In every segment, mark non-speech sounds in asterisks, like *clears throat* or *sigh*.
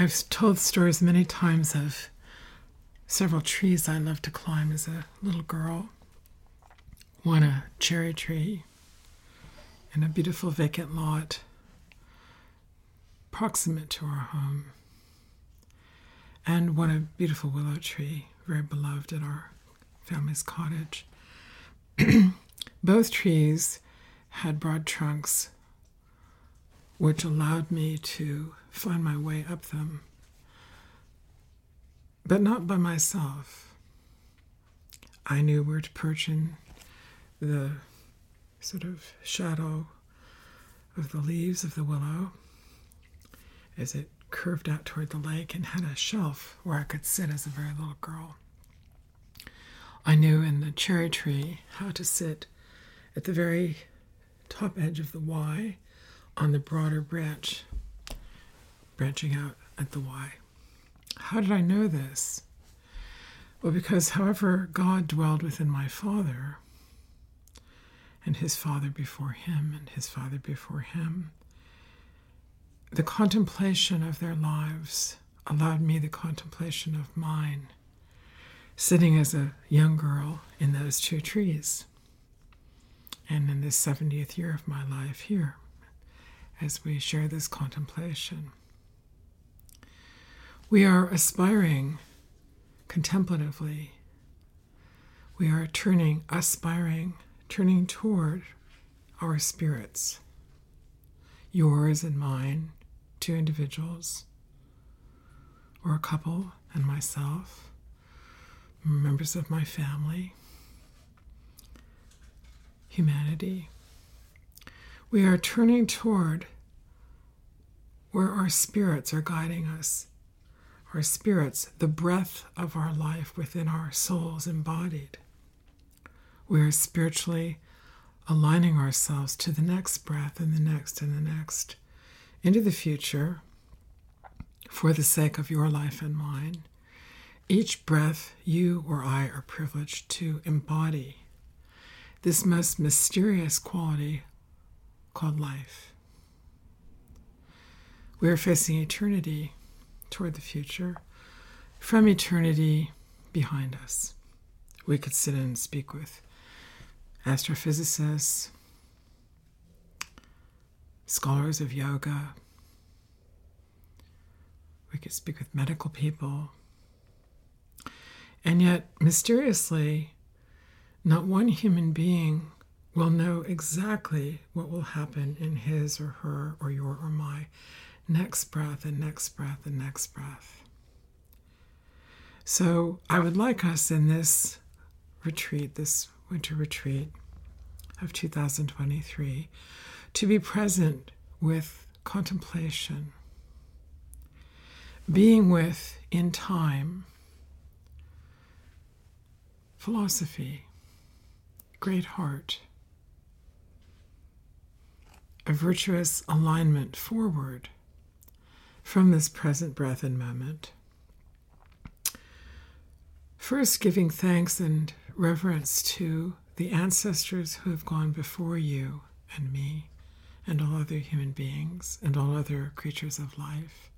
I've told stories many times of several trees I loved to climb as a little girl. One, a cherry tree in a beautiful vacant lot proximate to our home. And one, a beautiful willow tree, very beloved at our family's cottage. *clears throat* Both trees had broad trunks which allowed me to find my way up them, but not by myself. I knew where to perch in the sort of shadow of the leaves of the willow as it curved out toward the lake and had a shelf where I could sit as a very little girl. I knew in the cherry tree how to sit at the very top edge of the Y on the broader branch, branching out at the Y. How did I know this? Well, because however God dwelled within my father, and his father before him, and his father before him, the contemplation of their lives allowed me the contemplation of mine, sitting as a young girl in those two trees, and in this 70th year of my life here as we share this contemplation. We are aspiring contemplatively. We are turning, aspiring, turning toward our spirits, yours and mine, two individuals, or a couple and myself, members of my family, humanity we are turning toward where our spirits are guiding us. Our spirits, the breath of our life within our souls embodied. We are spiritually aligning ourselves to the next breath and the next and the next, into the future, for the sake of your life and mine. Each breath you or I are privileged to embody this most mysterious quality called life. We are facing eternity toward the future, from eternity behind us. We could sit and speak with astrophysicists, scholars of yoga. We could speak with medical people. And yet, mysteriously, not one human being will know exactly what will happen in his or her or your or my next breath and next breath and next breath. So I would like us in this retreat, this winter retreat of 2023, to be present with contemplation, being with in time philosophy, great heart a virtuous alignment forward from this present breath and moment. First, giving thanks and reverence to the ancestors who have gone before you and me and all other human beings and all other creatures of life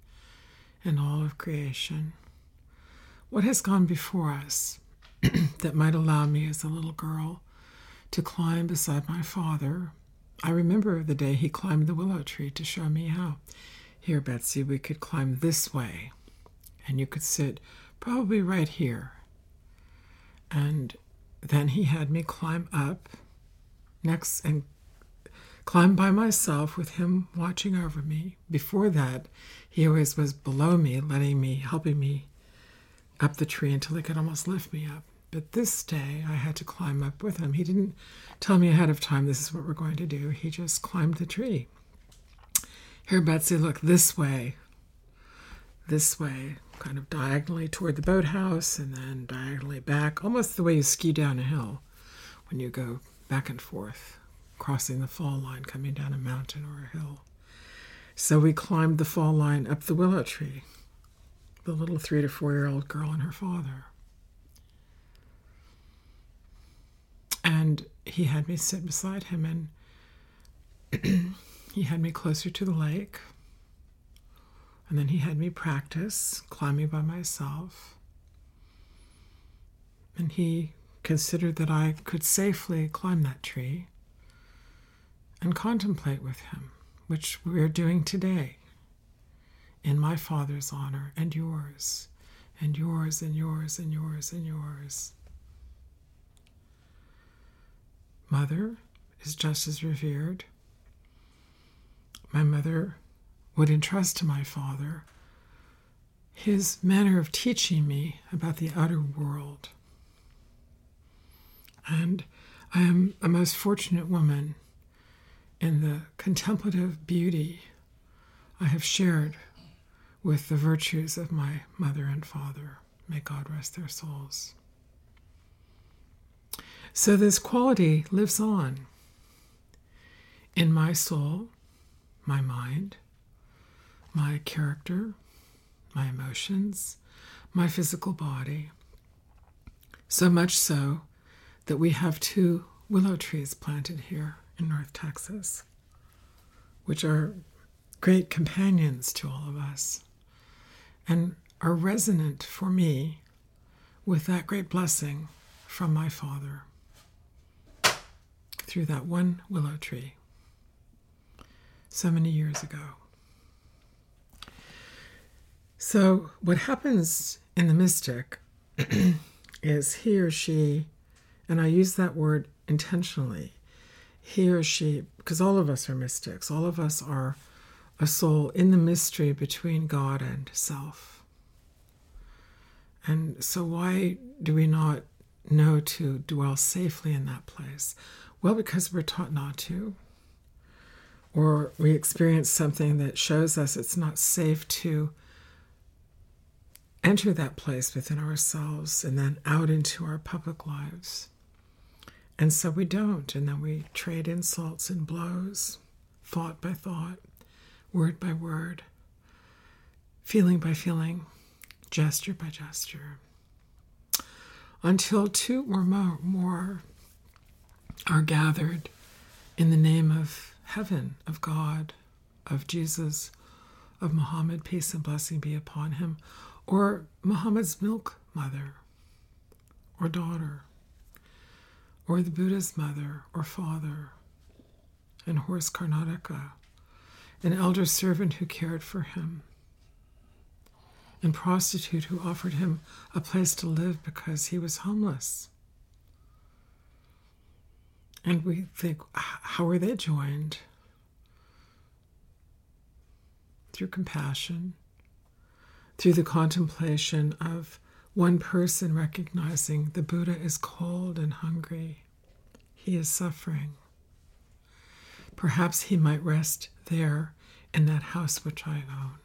and all of creation. What has gone before us *clears throat* that might allow me as a little girl to climb beside my father I remember the day he climbed the willow tree to show me how. Here, Betsy, we could climb this way, and you could sit probably right here. And then he had me climb up next and climb by myself with him watching over me. Before that, he always was below me, letting me, helping me up the tree until he could almost lift me up. But this day I had to climb up with him. He didn't tell me ahead of time this is what we're going to do. He just climbed the tree. Here, Betsy, look this way, this way, kind of diagonally toward the boathouse and then diagonally back, almost the way you ski down a hill when you go back and forth, crossing the fall line, coming down a mountain or a hill. So we climbed the fall line up the willow tree, the little three to four year old girl and her father. And he had me sit beside him, and *clears throat* he had me closer to the lake. And then he had me practice climbing by myself. And he considered that I could safely climb that tree and contemplate with him, which we're doing today in my Father's honor and yours, and yours, and yours, and yours, and yours. Mother is just as revered. My mother would entrust to my father his manner of teaching me about the outer world. And I am a most fortunate woman in the contemplative beauty I have shared with the virtues of my mother and father. May God rest their souls. So, this quality lives on in my soul, my mind, my character, my emotions, my physical body. So much so that we have two willow trees planted here in North Texas, which are great companions to all of us and are resonant for me with that great blessing from my Father through that one willow tree so many years ago. So, what happens in the mystic *clears throat* is he or she, and I use that word intentionally, he or she, because all of us are mystics, all of us are a soul in the mystery between God and self. And so, why do we not know to dwell safely in that place? Well, because we're taught not to. Or we experience something that shows us it's not safe to enter that place within ourselves and then out into our public lives. And so we don't. And then we trade insults and blows, thought by thought, word by word, feeling by feeling, gesture by gesture, until two or more, are gathered in the name of heaven, of God, of Jesus, of Muhammad, peace and blessing be upon him, or Muhammad's milk mother or daughter, or the Buddha's mother or father, and Horse Kanthaka, an elder servant who cared for him, and prostitute who offered him a place to live because he was homeless. And we think, how are they joined? Through compassion, through the contemplation of one person recognizing the Buddha is cold and hungry, he is suffering. Perhaps he might rest there in that house which I own,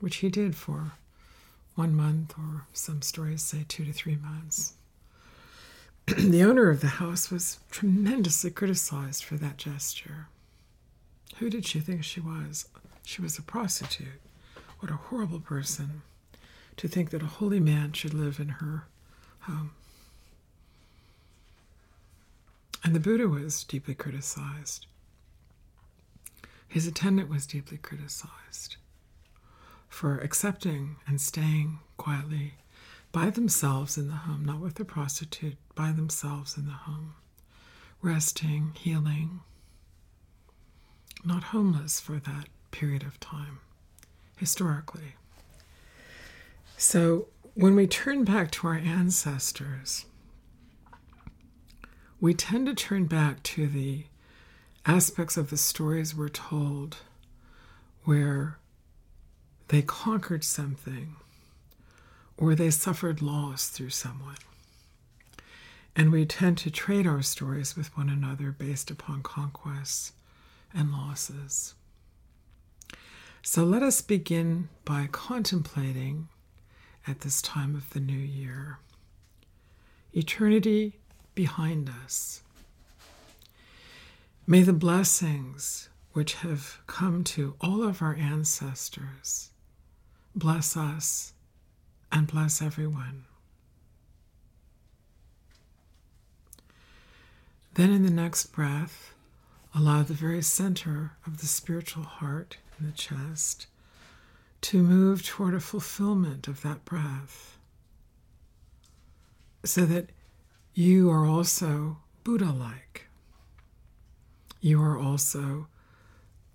which he did for one month, or some stories say two to three months. *clears throat* the owner of the house was tremendously criticized for that gesture. Who did she think she was? She was a prostitute. What a horrible person to think that a holy man should live in her home. And the Buddha was deeply criticized. His attendant was deeply criticized for accepting and staying quietly by themselves in the home, not with a prostitute, by themselves in the home, resting, healing, not homeless for that period of time, historically. So when we turn back to our ancestors, we tend to turn back to the aspects of the stories we're told where they conquered something or they suffered loss through someone. And we tend to trade our stories with one another based upon conquests and losses. So let us begin by contemplating at this time of the new year eternity behind us. May the blessings which have come to all of our ancestors bless us and bless everyone. Then, in the next breath, allow the very center of the spiritual heart in the chest to move toward a fulfillment of that breath so that you are also Buddha like. You are also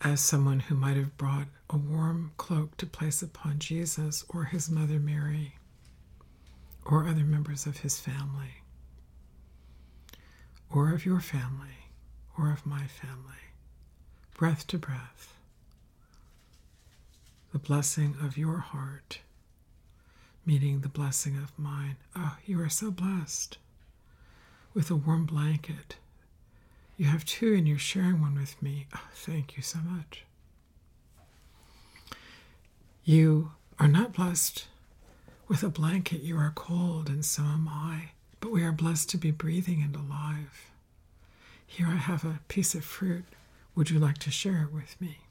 as someone who might have brought a warm cloak to place upon Jesus or his mother Mary or other members of his family or of your family or of my family, breath to breath, the blessing of your heart meeting the blessing of mine. Oh, you are so blessed with a warm blanket. You have two and you're sharing one with me. Oh, thank you so much. You are not blessed with a blanket. You are cold, and so am I. But we are blessed to be breathing and alive. Here I have a piece of fruit. Would you like to share it with me?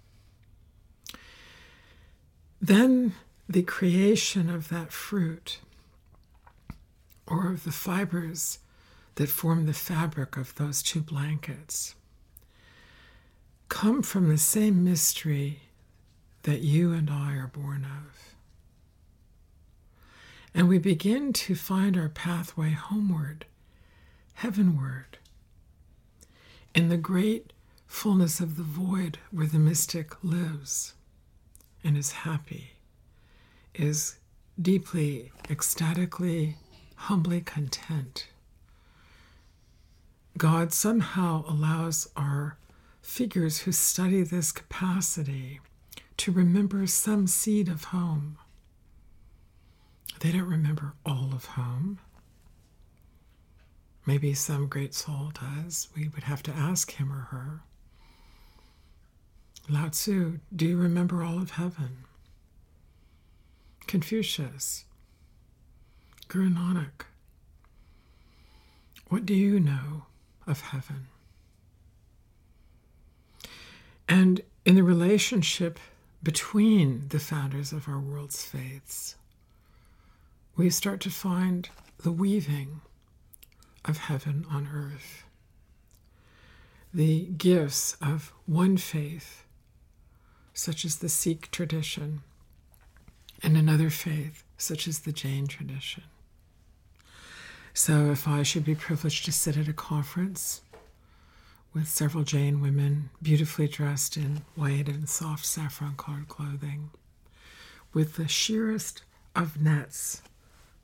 Then the creation of that fruit or of the fibers that form the fabric of those two blankets come from the same mystery that you and I are born of. And we begin to find our pathway homeward, heavenward, in the great fullness of the void where the mystic lives and is happy, is deeply, ecstatically, humbly content. God somehow allows our figures who study this capacity to remember some seed of home. They don't remember all of home. Maybe some great soul does. We would have to ask him or her. Lao Tzu, do you remember all of heaven? Confucius, Guru Nanak, what do you know of heaven? And in the relationship between the founders of our world's faiths, we start to find the weaving of heaven on earth, the gifts of one faith such as the Sikh tradition, and another faith, such as the Jain tradition. So, if I should be privileged to sit at a conference with several Jain women, beautifully dressed in white and soft saffron colored clothing, with the sheerest of nets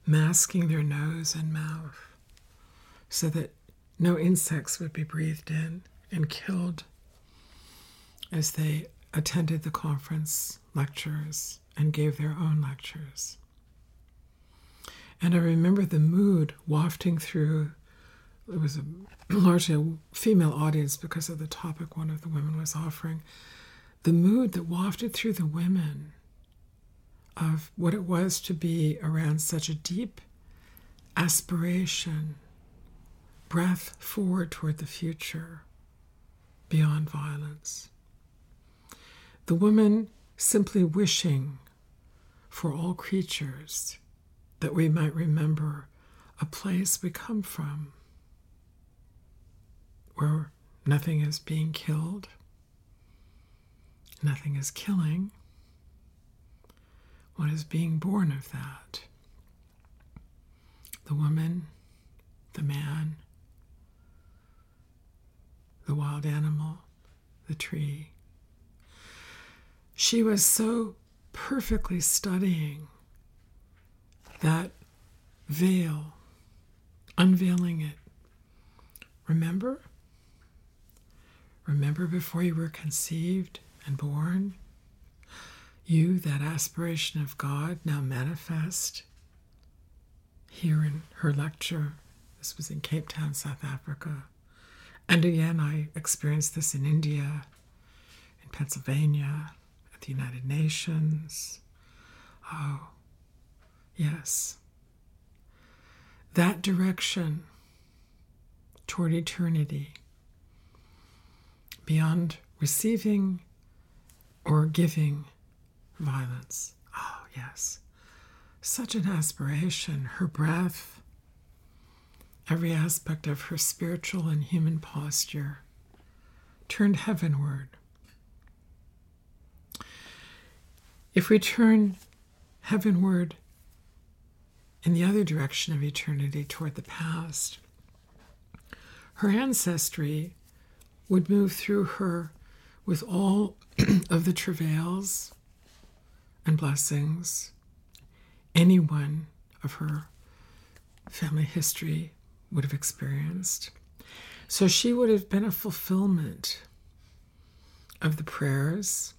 masking their nose and mouth so that no insects would be breathed in and killed as they attended the conference lectures and gave their own lectures. And I remember the mood wafting through. It was a, *clears throat* largely a female audience because of the topic one of the women was offering. The mood that wafted through the women of what it was to be around such a deep aspiration, breath forward toward the future, beyond violence. The woman simply wishing for all creatures that we might remember a place we come from where nothing is being killed, nothing is killing. What is being born of that? The woman, the man, the wild animal, the tree. She was so perfectly studying that veil, unveiling it. Remember? Remember before you were conceived and born? You, that aspiration of God, now manifest here in her lecture. This was in Cape Town, South Africa. And again, I experienced this in India, in Pennsylvania, at the United Nations. Oh, yes. That direction toward eternity, beyond receiving or giving violence. Oh, yes. Such an aspiration. Her breath, every aspect of her spiritual and human posture turned heavenward If we turn heavenward in the other direction of eternity toward the past, her ancestry would move through her with all *clears throat* of the travails and blessings any one of her family history would have experienced. So she would have been a fulfillment of the prayers,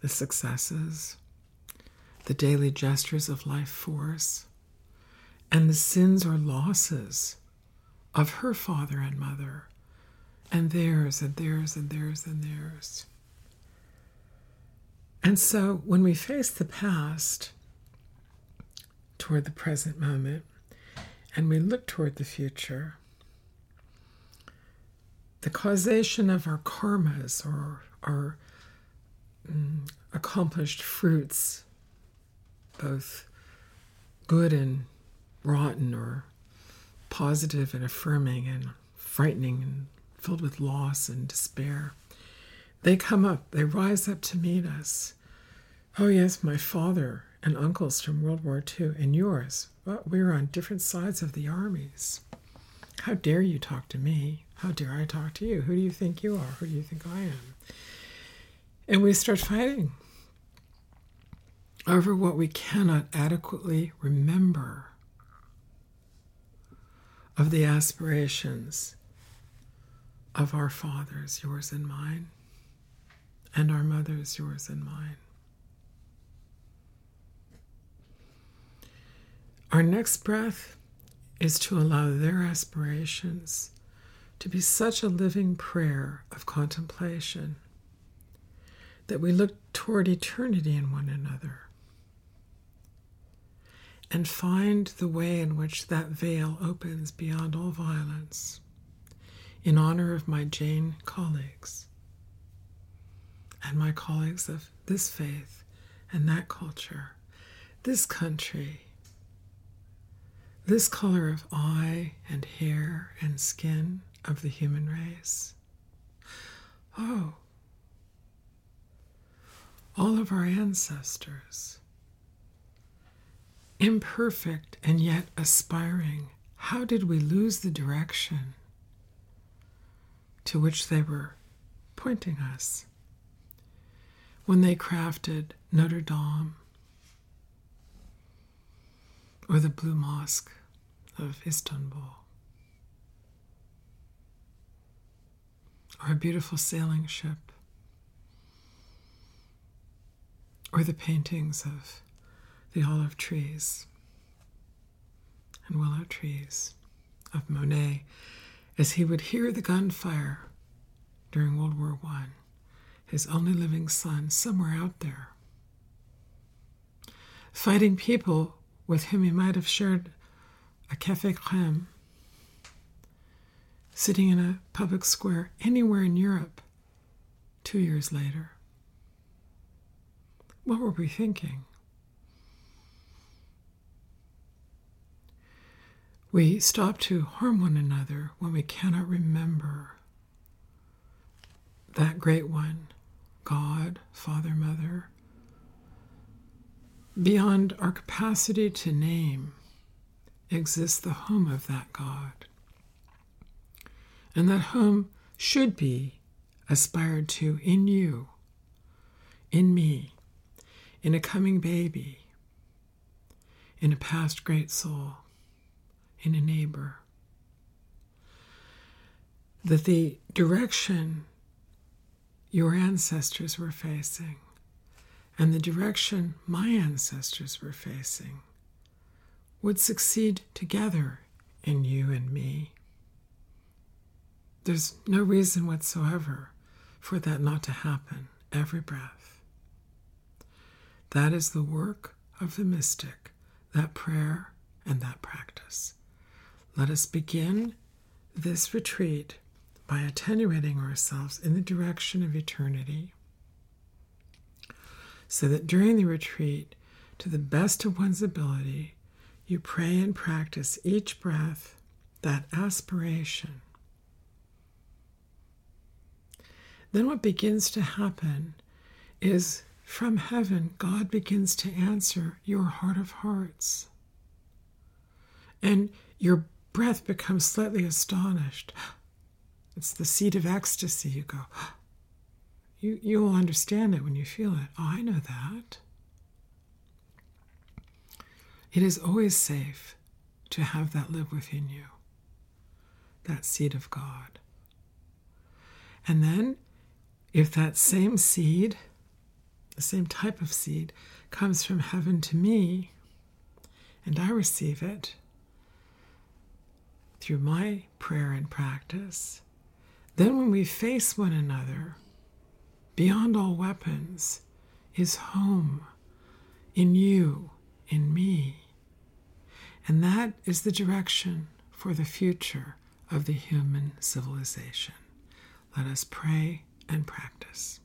the successes, the daily gestures of life force, and the sins or losses of her father and mother, and theirs, and theirs, and theirs, and theirs. And so when we face the past toward the present moment, and we look toward the future, the causation of our karmas or our mm, accomplished fruits, both good and rotten, or positive and affirming, and frightening and filled with loss and despair, they come up, they rise up to meet us. Oh, yes, my father and uncles from World War II, and yours. but we were on different sides of the armies. How dare you talk to me? How dare I talk to you? Who do you think you are? Who do you think I am? And we start fighting over what we cannot adequately remember of the aspirations of our fathers, yours and mine, and our mothers, yours and mine. Our next breath is to allow their aspirations to be such a living prayer of contemplation that we look toward eternity in one another and find the way in which that veil opens beyond all violence in honor of my Jain colleagues and my colleagues of this faith and that culture, this country this color of eye and hair and skin of the human race. Oh, all of our ancestors, imperfect and yet aspiring, how did we lose the direction to which they were pointing us. When they crafted Notre Dame or the Blue Mosque of Istanbul, or a beautiful sailing ship, or the paintings of the olive trees and willow trees of Monet as he would hear the gunfire during World War I, his only living son somewhere out there, fighting people with whom he might have shared a cafe creme, sitting in a public square anywhere in Europe two years later. What were we thinking? We stop to harm one another when we cannot remember that great one, God, Father, Mother, Beyond our capacity to name exists the home of that God. And that home should be aspired to in you, in me, in a coming baby, in a past great soul, in a neighbor. That the direction your ancestors were facing and the direction my ancestors were facing would succeed together in you and me. There's no reason whatsoever for that not to happen every breath. That is the work of the mystic, that prayer and that practice. Let us begin this retreat by attenuating ourselves in the direction of eternity so that during the retreat, to the best of one's ability, you pray and practice each breath that aspiration. Then, what begins to happen is from heaven, God begins to answer your heart of hearts. And your breath becomes slightly astonished. It's the seat of ecstasy. You go, you, you will understand it when you feel it. Oh, I know that. It is always safe to have that live within you, that seed of God. And then, if that same seed the same type of seed, comes from heaven to me, and I receive it through my prayer and practice, then when we face one another, beyond all weapons is home in you, in me. And that is the direction for the future of the human civilization. Let us pray and practice.